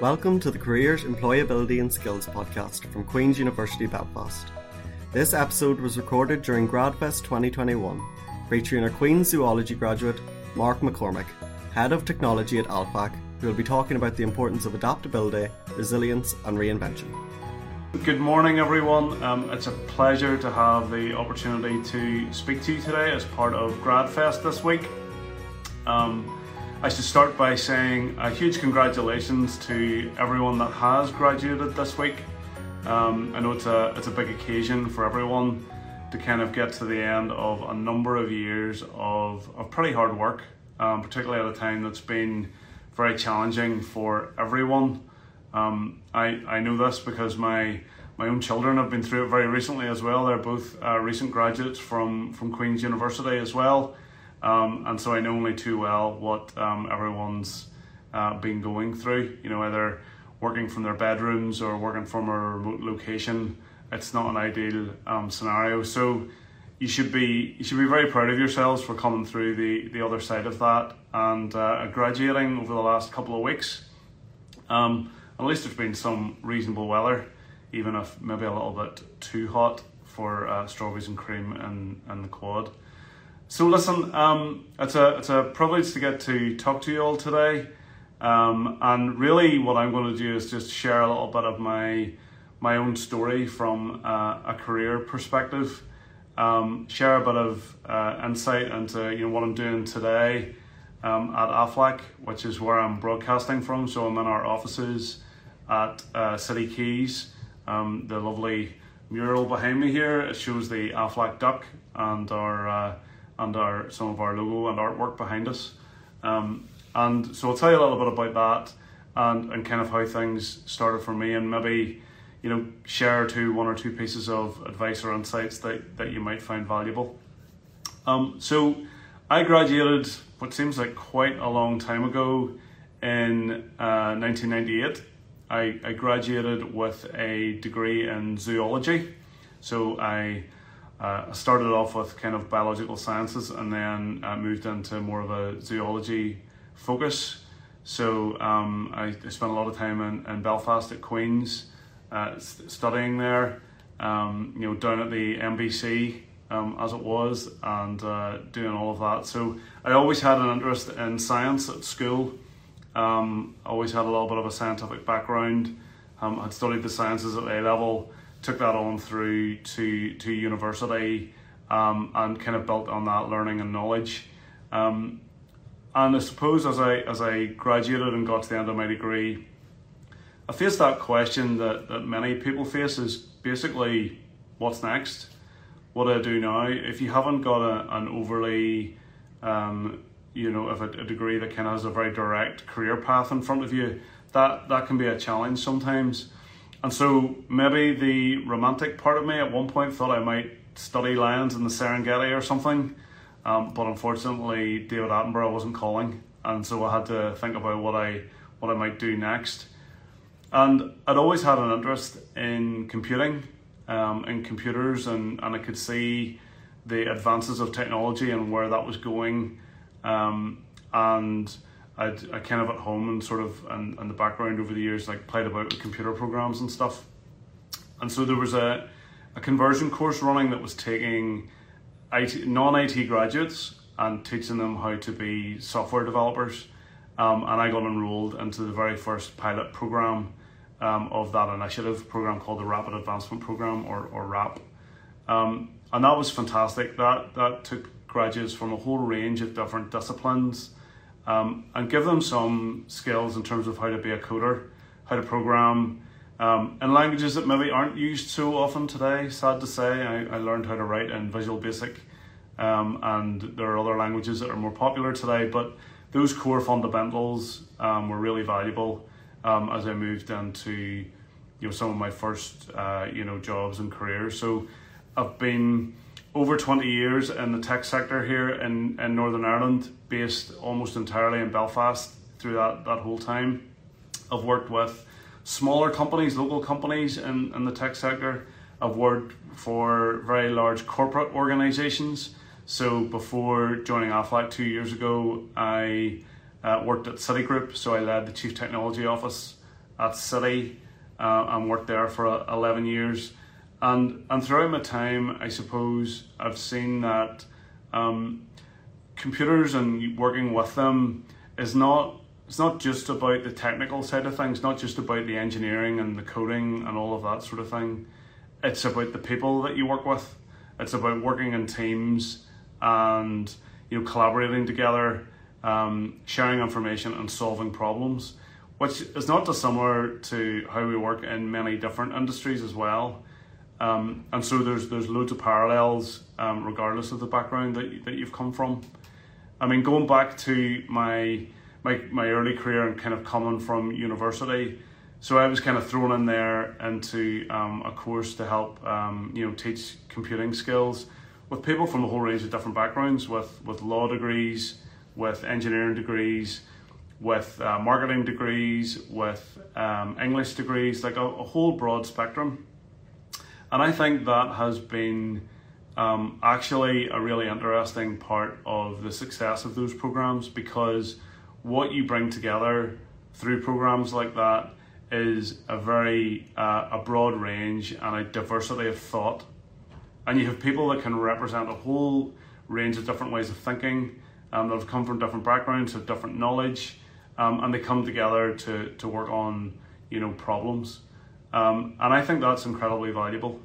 Welcome to the Careers, Employability and Skills podcast from Queen's University Belfast. This episode was recorded during GradFest 2021, featuring our Queen's Zoology graduate, Mark McCormick, Head of Technology at Aflac, who will be talking about the importance of adaptability, resilience and reinvention. Good morning, everyone. Um, it's a pleasure to have the opportunity to speak to you today as part of GradFest this week. Um, I should start by saying a huge congratulations to everyone that has graduated this week. Um, I know it's a it's a big occasion for everyone to kind of get to the end of a number of years of, of pretty hard work, um, particularly at a time that's been very challenging for everyone. Um, I, I know this because my my own children have been through it very recently as well. They're both uh, recent graduates from, from Queen's University as well. Um, and so I know only too well what um, everyone's uh, been going through. You know, either working from their bedrooms or working from a remote location. It's not an ideal um, scenario. So you should be you should be very proud of yourselves for coming through the, the other side of that and uh, graduating over the last couple of weeks. Um, at least there's been some reasonable weather, even if maybe a little bit too hot for uh, strawberries and cream and, and the quad. So listen, um, it's a it's a privilege to get to talk to you all today, um, and really what I'm going to do is just share a little bit of my my own story from uh, a career perspective, um, share a bit of uh, insight into you know what I'm doing today um, at AFLAC, which is where I'm broadcasting from. So I'm in our offices at uh, City Quays, Um, the lovely mural behind me here. It shows the AFLAC duck and our uh, and our some of our logo and artwork behind us. Um, and so I'll tell you a little bit about that and, and kind of how things started for me and maybe you know share two one or two pieces of advice or insights that, that you might find valuable. Um, so I graduated what seems like quite a long time ago in uh, 1998. I, I graduated with a degree in zoology. So I uh, I started off with kind of biological sciences and then uh, moved into more of a zoology focus. So um, I, I, spent a lot of time in, in Belfast at Queen's uh, studying there, um, you know, down at the MBC um, as it was, and uh, doing all of that. So I always had an interest in science at school. Um, always had a little bit of a scientific background. Um, I'd studied the sciences at A level took that on through to to university um, and kind of built on that learning and knowledge. Um, and I suppose as I as I graduated and got to the end of my degree, I faced that question that, that many people face is basically what's next? What do I do now? If you haven't got a, an overly um, you know, if a, a degree that kind of has a very direct career path in front of you, that that can be a challenge sometimes. And so maybe the romantic part of me at one point thought I might study lions in the Serengeti or something. Um, but unfortunately, David Attenborough wasn't calling, and so I had to think about what I what I might do next. And I'd always had an interest in computing, um, in computers, and, and I could see the advances of technology and where that was going. Um, and I'd I kind of at home and sort of and, and the background over the years like played about with computer programs and stuff. And so there was a, a conversion course running that was taking IT, non-IT graduates and teaching them how to be software developers. Um, and I got enrolled into the very first pilot program um, of that initiative program called the Rapid Advancement Program or, or RAP. Um, and that was fantastic. That that took graduates from a whole range of different disciplines um, and give them some skills in terms of how to be a coder, how to program, um, in languages that maybe aren't used so often today. Sad to say, I, I learned how to write in Visual Basic, um, and there are other languages that are more popular today, but those core fundamentals um, were really valuable um, as I moved into you know some of my first uh, you know jobs and careers. So I've been over 20 years in the tech sector here in, in Northern Ireland, based almost entirely in Belfast through that, that whole time. I've worked with smaller companies, local companies in, in the tech sector. I've worked for very large corporate organizations. So before joining AFLAC two years ago, I uh, worked at Citigroup. So I led the Chief Technology Office at Citi uh, and worked there for 11 years. And, and throughout my time, I suppose I've seen that um, computers and working with them is not it's not just about the technical side of things, not just about the engineering and the coding and all of that sort of thing. It's about the people that you work with. It's about working in teams and you know collaborating together, um, sharing information and solving problems, which is not dissimilar to how we work in many different industries as well. Um, and so there's there's loads of parallels um, regardless of the background that that you've come from. I mean, going back to my my my early career and kind of coming from university, so I was kind of thrown in there into um, a course to help um, you know teach computing skills with people from a whole range of different backgrounds, with with law degrees, with engineering degrees, with uh, marketing degrees, with um, English degrees, like a, a, whole broad spectrum. And I think that has been um, actually a really interesting part of the success of those programs because what you bring together through programs like that is a very uh, a broad range and a diversity of thought. And you have people that can represent a whole range of different ways of thinking um, that have come from different backgrounds have different knowledge um, and they come together to, to work on you know problems um, and I think that's incredibly valuable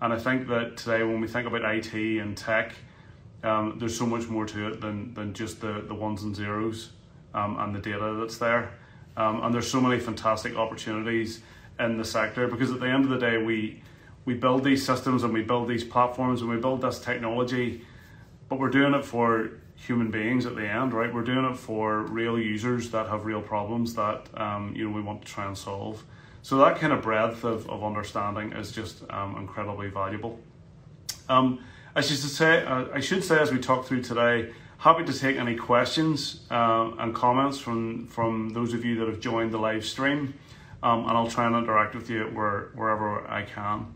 and I think that today when we think about IT and tech um, there's so much more to it than, than just the, the ones and zeros um, and the data that's there. Um, and there's so many fantastic opportunities in the sector because at the end of the day, we we build these systems and we build these platforms and we build this technology, but we're doing it for human beings at the end, right? We're doing it for real users that have real problems that um, you know we want to try and solve. So that kind of breadth of, of understanding is just um, incredibly valuable. Um, I should say, uh, I should say as we talk through today, Happy to take any questions uh, and comments from, from those of you that have joined the live stream, um, and I'll try and interact with you where, wherever I can.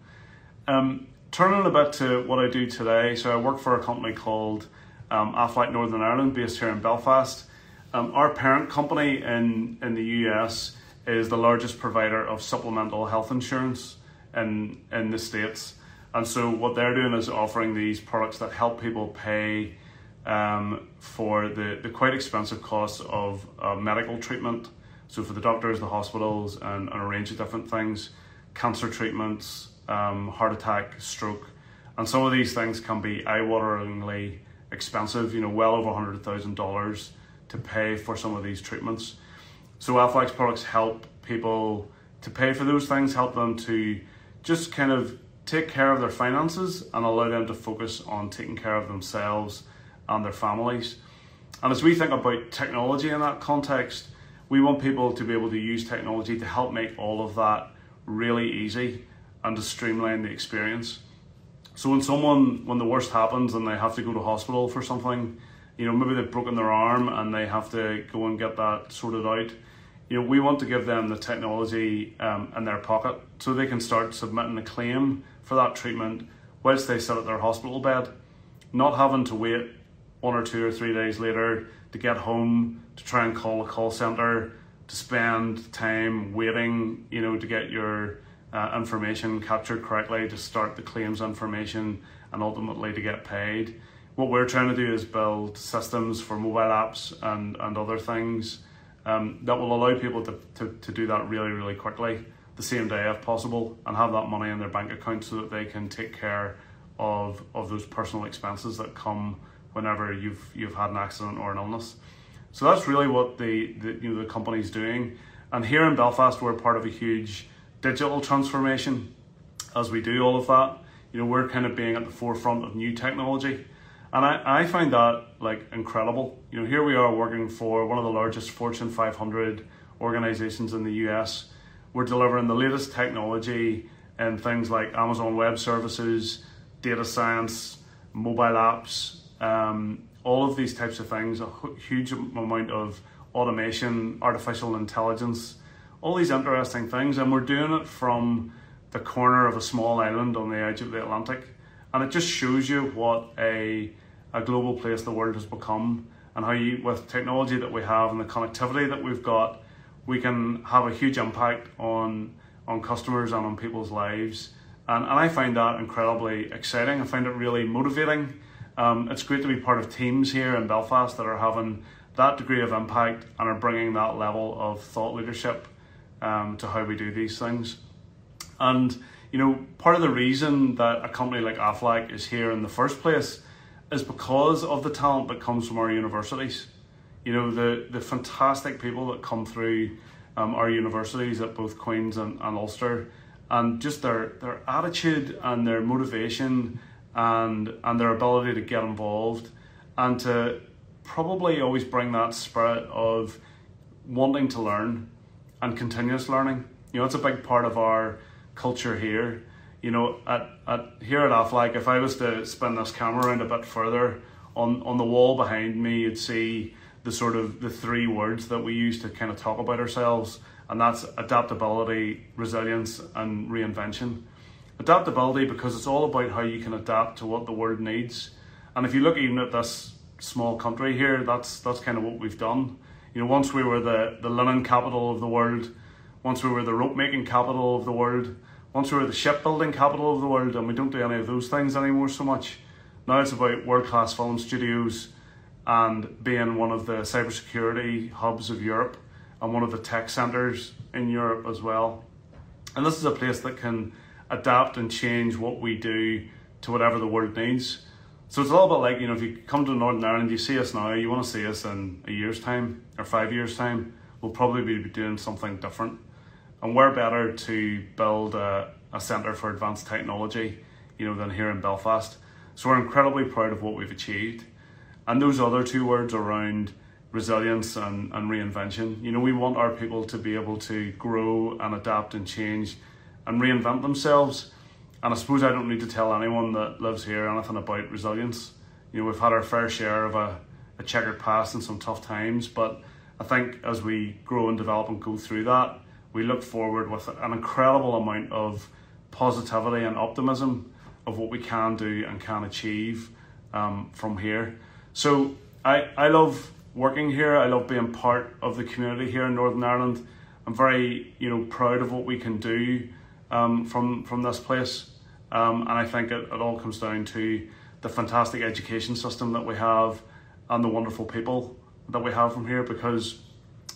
Um, turning a bit to what I do today, so I work for a company called um, Northern Ireland, based here in Belfast. Um, our parent company in, in the US is the largest provider of supplemental health insurance in, in the States. And so, what they're doing is offering these products that help people pay um, for the, the quite expensive costs of uh, medical treatment. So for the doctors, the hospitals, and, and a range of different things, cancer treatments, um, heart attack, stroke, and some of these things can be eye-wateringly expensive. You know, well over hundred thousand dollars to pay for some of these treatments. So Aflac's products help people to pay for those things, help them to just kind of take care of their finances and allow them to focus on taking care of themselves and their families. And as we think about technology in that context, we want people to be able to use technology to help make all of that really easy and to streamline the experience. So when someone, when the worst happens and they have to go to hospital for something, you know, maybe they've broken their arm and they have to go and get that sorted out. You know, we want to give them the technology um, in their pocket so they can start submitting a claim for that treatment whilst they sit at their hospital bed, not having to wait one or two or three days later to get home to try and call a call center to spend time waiting you know to get your uh, information captured correctly to start the claims information and ultimately to get paid. What we're trying to do is build systems for mobile apps and, and other things um, that will allow people to, to, to do that really really quickly the same day if possible and have that money in their bank account so that they can take care of, of those personal expenses that come whenever you've you've had an accident or an illness. So that's really what the, the you know the company's doing. And here in Belfast, we're part of a huge digital transformation. As we do all of that, you know, we're kind of being at the forefront of new technology. And I, I find that like incredible. You know, here we are working for one of the largest Fortune 500 organizations in the US. We're delivering the latest technology in things like Amazon Web Services, data science, mobile apps, um, all of these types of things, a huge amount of automation, artificial intelligence, all these interesting things, and we're doing it from the corner of a small island on the edge of the Atlantic, and it just shows you what a a global place the world has become, and how you, with technology that we have and the connectivity that we've got, we can have a huge impact on on customers and on people's lives. And, and I find that incredibly exciting. I find it really motivating. Um, it's great to be part of teams here in Belfast that are having that degree of impact and are bringing that level of thought leadership um, to how we do these things. And you know, part of the reason that a company like Aflac is here in the first place is because of the talent that comes from our universities. You know, the the fantastic people that come through um, our universities at both Queen's and, and Ulster, and just their their attitude and their motivation and and their ability to get involved and to probably always bring that spirit of wanting to learn and continuous learning. You know, it's a big part of our culture here. You know, at, at here at Aflac, if I was to spin this camera around a bit further, on, on the wall behind me, you'd see the sort of the three words that we use to kind of talk about ourselves, and that's adaptability, resilience, and reinvention. Adaptability because it's all about how you can adapt to what the world needs. And if you look even at this small country here, that's that's kind of what we've done. You know, once we were the, the linen capital of the world, once we were the rope making capital of the world, once we were the shipbuilding capital of the world, and we don't do any of those things anymore so much. Now it's about world class film studios and being one of the cybersecurity hubs of Europe and one of the tech centres in Europe as well. And this is a place that can adapt and change what we do to whatever the world needs. So it's a little bit like, you know, if you come to Northern Ireland, you see us now, you want to see us in a year's time or five years' time, we'll probably be doing something different. And we're better to build a, a centre for advanced technology, you know, than here in Belfast. So we're incredibly proud of what we've achieved. And those other two words around resilience and, and reinvention, you know, we want our people to be able to grow and adapt and change and reinvent themselves. And I suppose I don't need to tell anyone that lives here anything about resilience. You know, we've had our fair share of a, a checkered past and some tough times, but I think as we grow and develop and go through that, we look forward with an incredible amount of positivity and optimism of what we can do and can achieve um, from here. So I, I love working here. I love being part of the community here in Northern Ireland. I'm very you know proud of what we can do um, from from this place, um, and I think it, it all comes down to the fantastic education system that we have and the wonderful people that we have from here. Because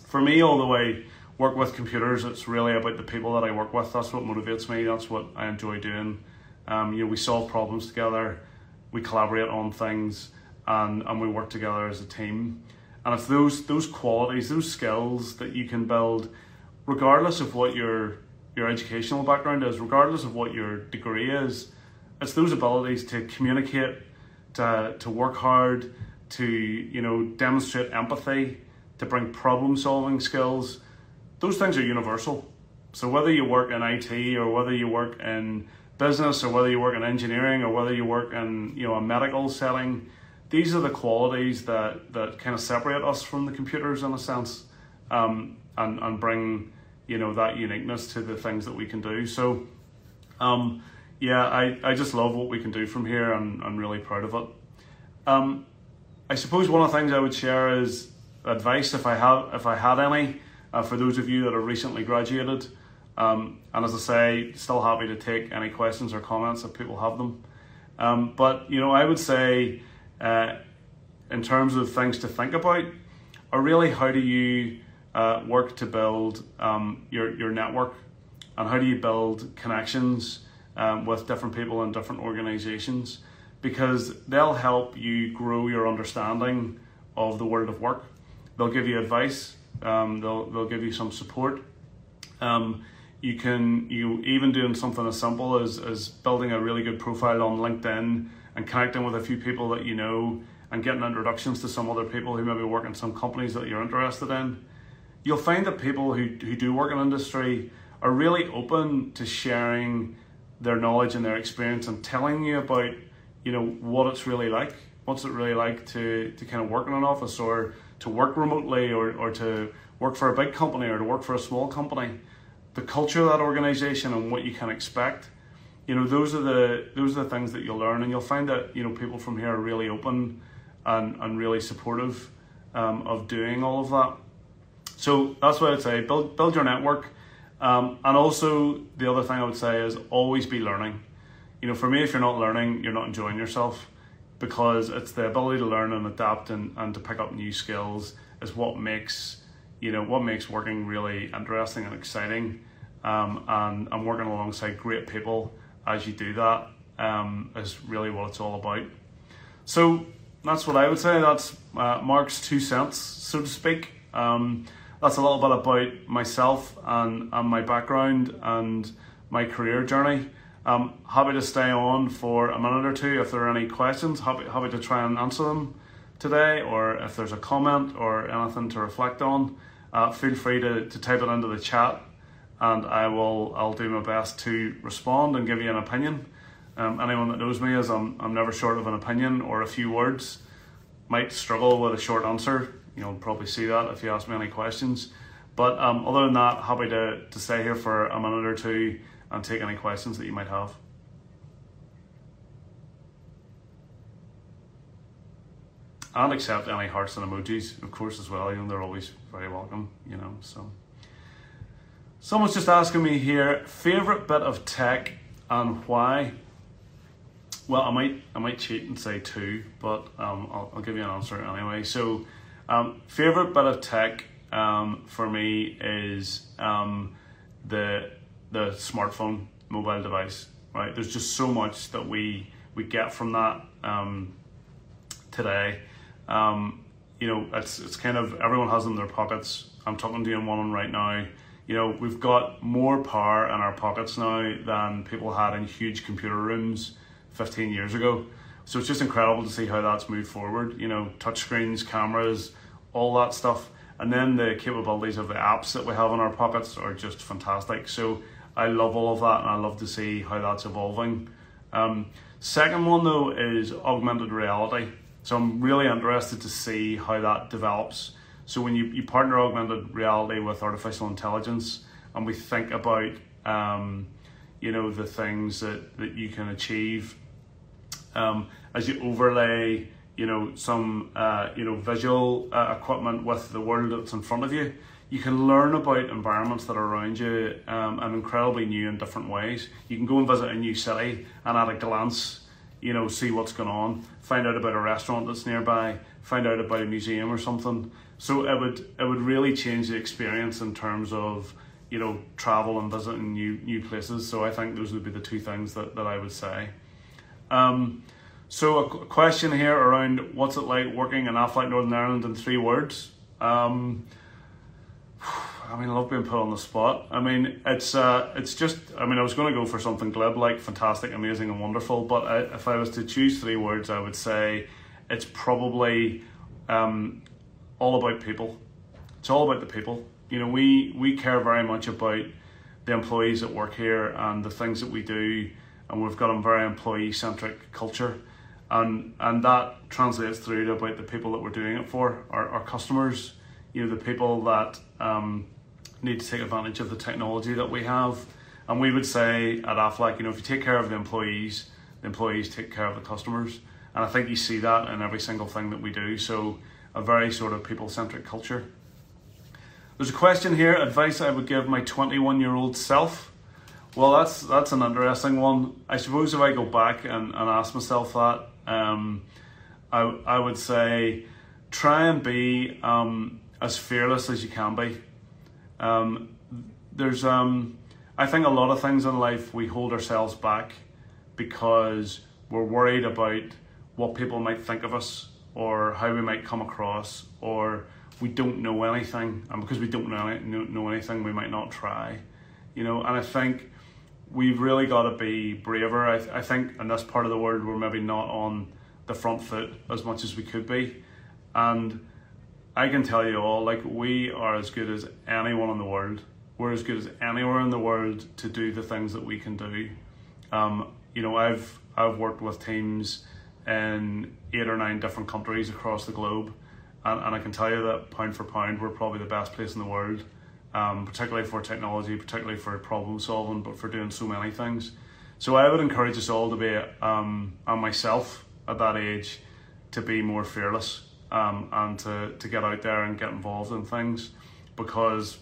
for me, all the way work with computers. It's really about the people that I work with. That's what motivates me. That's what I enjoy doing. Um, you know, we solve problems together, we collaborate on things, and and we work together as a team. And it's those those qualities, those skills that you can build, regardless of what your your educational background is, regardless of what your degree is. It's those abilities to communicate, to to work hard, to you know demonstrate empathy, to bring problem solving skills those things are universal. So whether you work in IT or whether you work in business or whether you work in engineering or whether you work in you know a medical setting, these are the qualities that, that kind of separate us from the computers in a sense, um, and and bring you know that uniqueness to the things that we can do. So, um, yeah, I, I just love what we can do from here, and I'm really proud of it. Um, I suppose one of the things I would share is advice if I have if I had any uh, for those of you that have recently graduated. Um, and as I say, still happy to take any questions or comments if people have them. Um, but you know, I would say, uh, in terms of things to think about, are really how do you uh, work to build um, your your network, and how do you build connections um, with different people in different organizations, because they'll help you grow your understanding of the world of work. They'll give you advice um, they'll they'll give you some support. Um, you can you even doing something as simple as as building a really good profile on LinkedIn and connecting with a few people that you know and getting introductions to some other people who maybe work in some companies that you're interested in. You'll find that people who, who do work in industry are really open to sharing their knowledge and their experience and telling you about you know what it's really like what's it really like to, to kind of work in an office or to work remotely or, or to work for a big company or to work for a small company, the culture of that organization and what you can expect. You know, those are the those are the things that you'll learn, and you'll find that you know people from here are really open and, and really supportive um, of doing all of that. So that's what I'd say. Build build your network, um, and also the other thing I would say is always be learning. You know, for me, if you're not learning, you're not enjoying yourself, because it's the ability to learn and adapt and, and to pick up new skills is what makes you know what makes working really interesting and exciting. Um, and I'm working alongside great people as you do that um, is really what it's all about. So that's what I would say. That's uh, Mark's two cents, so to speak. Um, that's a little bit about myself and, and my background and my career journey. I'm happy to stay on for a minute or two if there are any questions. Happy, happy to try and answer them today, or if there's a comment or anything to reflect on, uh, feel free to, to type it into the chat, and I will I'll do my best to respond and give you an opinion. Um, anyone that knows me is I'm, I'm never short of an opinion or a few words. Might struggle with a short answer. You'll probably see that if you ask me any questions. But um, other than that, happy to, to stay here for a minute or two and take any questions that you might have. And accept any hearts and emojis, of course, as well. You know, they're always very welcome, you know. So someone's just asking me here, favorite bit of tech and why? Well, I might I might cheat and say two, but um, I'll, I'll give you an answer anyway. So, um, favorite bit of tech um, for me is um, the the smartphone mobile device. Right, there's just so much that we we get from that um, today. Um, you know, it's it's kind of everyone has them in their pockets. I'm talking to you in one right now. You know, we've got more power in our pockets now than people had in huge computer rooms 15 years ago. So it's just incredible to see how that's moved forward. You know, touchscreens, cameras, all that stuff. And then the capabilities of the apps that we have in our pockets are just fantastic. So I love all of that and I love to see how that's evolving. Um, second one though is augmented reality. So I'm really interested to see how that develops. So when you, you partner augmented reality with artificial intelligence and we think about um, you know the things that, that you can achieve um, as you overlay, you know, some uh, you know visual uh, equipment with the world that's in front of you, you can learn about environments that are around you um, in incredibly new and different ways. You can go and visit a new city and at a glance, you know, see what's going on, find out about a restaurant that's nearby, find out about a museum or something. So it would it would really change the experience in terms of you know travel and visiting new new places. So I think those would be the two things that, that I would say. Um, so a question here around what's it like working in Aflac Northern Ireland in three words. Um, I mean, I love being put on the spot. I mean, it's uh, it's just. I mean, I was going to go for something glib like fantastic, amazing, and wonderful. But I, if I was to choose three words, I would say it's probably um, all about people. It's all about the people. You know, we we care very much about the employees that work here and the things that we do and we've got a very employee centric culture and and that translates through to about the people that we're doing it for our, our customers you know the people that um, need to take advantage of the technology that we have. And we would say at Aflac you know if you take care of the employees the employees take care of the customers. And I think you see that in every single thing that we do. So a very sort of people centric culture. There's a question here advice I would give my 21 year old self. Well, that's that's an interesting one. I suppose if I go back and, and ask myself that, um, I I would say try and be um, as fearless as you can be. Um, there's um, I think a lot of things in life we hold ourselves back because we're worried about what people might think of us or how we might come across or we don't know anything. And because we don't know, know anything we might not try you know? And i think we've really got to be braver. I, I think in this part of the world we're maybe not on the front foot as much as we could be, and I can tell you all like we are as good as anyone in the world. We're as good as anywhere in the world to do the things that we can do. Um, you know, I've I've worked with teams in eight or nine different countries across the globe, and, and I can tell you that pound for pound, we're probably the best place in the world um, particularly for technology, particularly for problem solving, but for doing so many things. So I would encourage us all to be, um, and myself at that age, to be more fearless um, and to, to get out there and get involved in things. because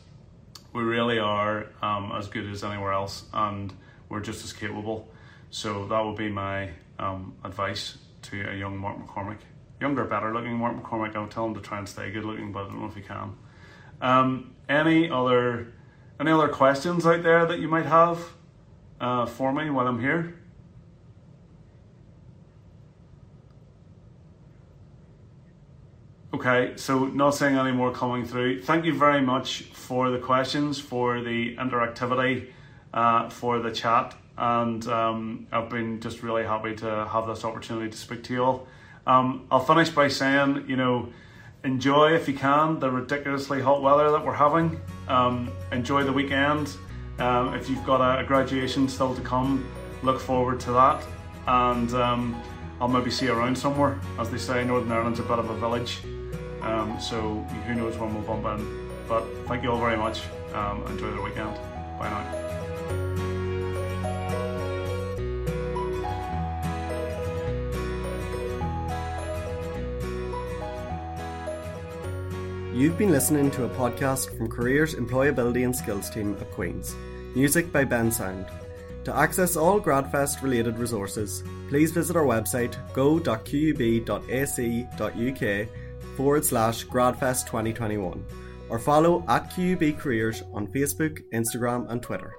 we really are um, as good as anywhere else and we're just as capable. So that would be my um, advice to a young Mark McCormick. Younger, better looking Mark McCormick. I would tell him to try and stay good looking, but I don't know if he can. Um, any other any other questions out there that you might have uh, for me while I'm here? Okay, so not seeing any more coming through. Thank you very much for the questions, for the interactivity, uh, for the chat, and um, I've been just really happy to have this opportunity to speak to you all. Um, I'll finish by saying, you know, enjoy if you can the ridiculously hot weather that we're having. Um, enjoy the weekend. Um, if you've got a, a, graduation still to come, look forward to that. And um, I'll maybe see you around somewhere. As they say, Northern Ireland's a bit of a village. Um, so who knows when we'll bump in. But thank you all very much. Um, enjoy the weekend. Bye now. You've been listening to a podcast from Careers Employability and Skills team at Queen's. Music by Bensound. To access all GradFest related resources, please visit our website go.qub.ac.uk forward slash GradFest 2021 or follow at QUB Careers on Facebook, Instagram, and Twitter.